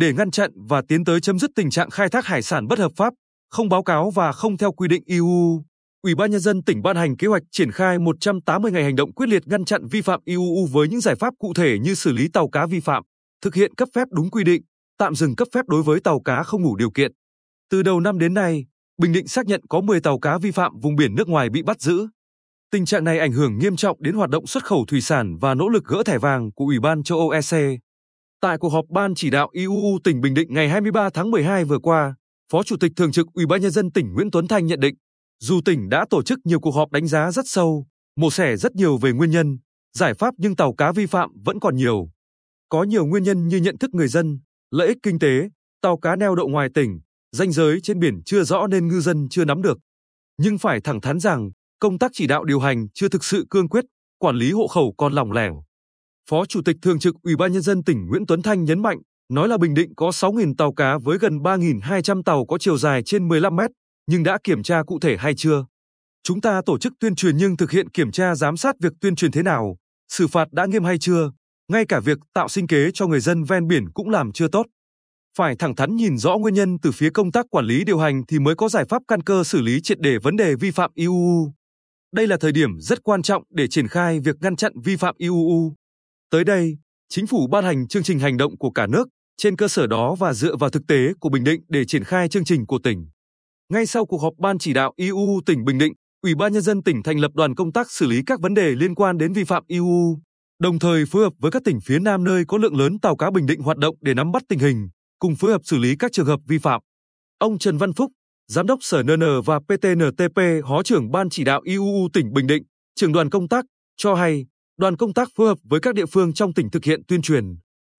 để ngăn chặn và tiến tới chấm dứt tình trạng khai thác hải sản bất hợp pháp, không báo cáo và không theo quy định EU. Ủy ban nhân dân tỉnh ban hành kế hoạch triển khai 180 ngày hành động quyết liệt ngăn chặn vi phạm EU với những giải pháp cụ thể như xử lý tàu cá vi phạm, thực hiện cấp phép đúng quy định, tạm dừng cấp phép đối với tàu cá không đủ điều kiện. Từ đầu năm đến nay, Bình Định xác nhận có 10 tàu cá vi phạm vùng biển nước ngoài bị bắt giữ. Tình trạng này ảnh hưởng nghiêm trọng đến hoạt động xuất khẩu thủy sản và nỗ lực gỡ thẻ vàng của Ủy ban châu Âu EC. Tại cuộc họp Ban chỉ đạo IUU tỉnh Bình Định ngày 23 tháng 12 vừa qua, Phó Chủ tịch Thường trực Ủy ban nhân dân tỉnh Nguyễn Tuấn Thanh nhận định, dù tỉnh đã tổ chức nhiều cuộc họp đánh giá rất sâu, mổ xẻ rất nhiều về nguyên nhân, giải pháp nhưng tàu cá vi phạm vẫn còn nhiều. Có nhiều nguyên nhân như nhận thức người dân, lợi ích kinh tế, tàu cá neo đậu ngoài tỉnh, ranh giới trên biển chưa rõ nên ngư dân chưa nắm được. Nhưng phải thẳng thắn rằng, công tác chỉ đạo điều hành chưa thực sự cương quyết, quản lý hộ khẩu còn lỏng lẻo. Phó Chủ tịch Thường trực Ủy ban nhân dân tỉnh Nguyễn Tuấn Thanh nhấn mạnh, nói là Bình Định có 6.000 tàu cá với gần 3.200 tàu có chiều dài trên 15 mét, nhưng đã kiểm tra cụ thể hay chưa? Chúng ta tổ chức tuyên truyền nhưng thực hiện kiểm tra giám sát việc tuyên truyền thế nào, xử phạt đã nghiêm hay chưa, ngay cả việc tạo sinh kế cho người dân ven biển cũng làm chưa tốt. Phải thẳng thắn nhìn rõ nguyên nhân từ phía công tác quản lý điều hành thì mới có giải pháp căn cơ xử lý triệt để vấn đề vi phạm IUU. Đây là thời điểm rất quan trọng để triển khai việc ngăn chặn vi phạm IUU. Tới đây, chính phủ ban hành chương trình hành động của cả nước, trên cơ sở đó và dựa vào thực tế của Bình Định để triển khai chương trình của tỉnh. Ngay sau cuộc họp ban chỉ đạo EU tỉnh Bình Định, Ủy ban nhân dân tỉnh thành lập đoàn công tác xử lý các vấn đề liên quan đến vi phạm EU, đồng thời phối hợp với các tỉnh phía Nam nơi có lượng lớn tàu cá Bình Định hoạt động để nắm bắt tình hình, cùng phối hợp xử lý các trường hợp vi phạm. Ông Trần Văn Phúc, Giám đốc Sở NN và PTNTP, Hó trưởng Ban chỉ đạo EU tỉnh Bình Định, trưởng đoàn công tác, cho hay, đoàn công tác phối hợp với các địa phương trong tỉnh thực hiện tuyên truyền,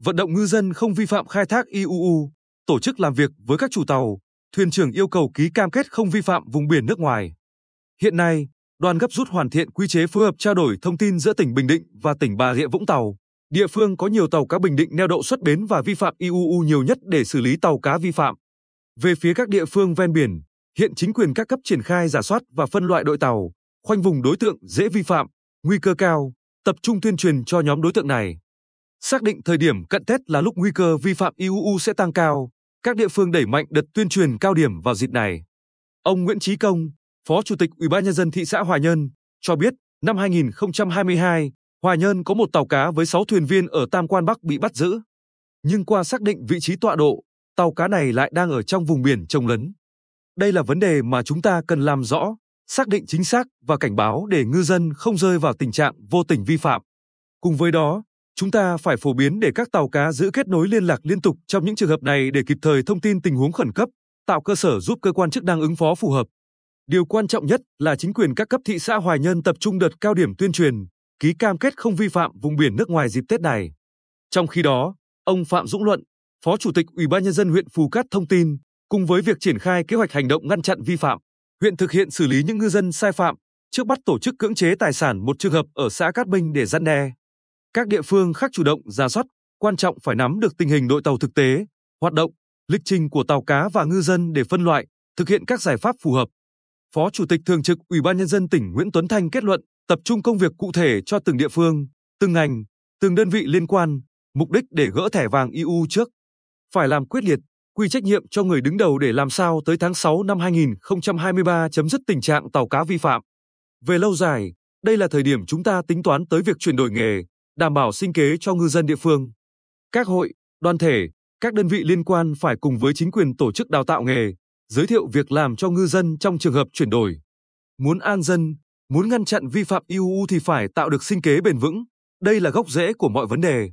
vận động ngư dân không vi phạm khai thác IUU, tổ chức làm việc với các chủ tàu, thuyền trưởng yêu cầu ký cam kết không vi phạm vùng biển nước ngoài. Hiện nay, đoàn gấp rút hoàn thiện quy chế phối hợp trao đổi thông tin giữa tỉnh Bình Định và tỉnh Bà Rịa Vũng Tàu. Địa phương có nhiều tàu cá Bình Định neo đậu xuất bến và vi phạm IUU nhiều nhất để xử lý tàu cá vi phạm. Về phía các địa phương ven biển, hiện chính quyền các cấp triển khai giả soát và phân loại đội tàu, khoanh vùng đối tượng dễ vi phạm, nguy cơ cao, tập trung tuyên truyền cho nhóm đối tượng này. Xác định thời điểm cận Tết là lúc nguy cơ vi phạm IUU sẽ tăng cao, các địa phương đẩy mạnh đợt tuyên truyền cao điểm vào dịp này. Ông Nguyễn Chí Công, Phó Chủ tịch Ủy ban nhân dân thị xã Hòa Nhơn cho biết, năm 2022, Hòa Nhơn có một tàu cá với 6 thuyền viên ở Tam Quan Bắc bị bắt giữ. Nhưng qua xác định vị trí tọa độ, tàu cá này lại đang ở trong vùng biển trồng lấn. Đây là vấn đề mà chúng ta cần làm rõ, xác định chính xác và cảnh báo để ngư dân không rơi vào tình trạng vô tình vi phạm. Cùng với đó, chúng ta phải phổ biến để các tàu cá giữ kết nối liên lạc liên tục trong những trường hợp này để kịp thời thông tin tình huống khẩn cấp, tạo cơ sở giúp cơ quan chức năng ứng phó phù hợp. Điều quan trọng nhất là chính quyền các cấp thị xã Hoài Nhân tập trung đợt cao điểm tuyên truyền, ký cam kết không vi phạm vùng biển nước ngoài dịp Tết này. Trong khi đó, ông Phạm Dũng Luận, Phó Chủ tịch Ủy ban nhân dân huyện Phù Cát thông tin, cùng với việc triển khai kế hoạch hành động ngăn chặn vi phạm, huyện thực hiện xử lý những ngư dân sai phạm, trước bắt tổ chức cưỡng chế tài sản một trường hợp ở xã Cát Minh để răn đe. Các địa phương khác chủ động ra soát, quan trọng phải nắm được tình hình đội tàu thực tế, hoạt động, lịch trình của tàu cá và ngư dân để phân loại, thực hiện các giải pháp phù hợp. Phó Chủ tịch Thường trực Ủy ban nhân dân tỉnh Nguyễn Tuấn Thanh kết luận, tập trung công việc cụ thể cho từng địa phương, từng ngành, từng đơn vị liên quan, mục đích để gỡ thẻ vàng EU trước. Phải làm quyết liệt, quy trách nhiệm cho người đứng đầu để làm sao tới tháng 6 năm 2023 chấm dứt tình trạng tàu cá vi phạm. Về lâu dài, đây là thời điểm chúng ta tính toán tới việc chuyển đổi nghề, đảm bảo sinh kế cho ngư dân địa phương. Các hội, đoàn thể, các đơn vị liên quan phải cùng với chính quyền tổ chức đào tạo nghề, giới thiệu việc làm cho ngư dân trong trường hợp chuyển đổi. Muốn an dân, muốn ngăn chặn vi phạm IUU thì phải tạo được sinh kế bền vững. Đây là gốc rễ của mọi vấn đề.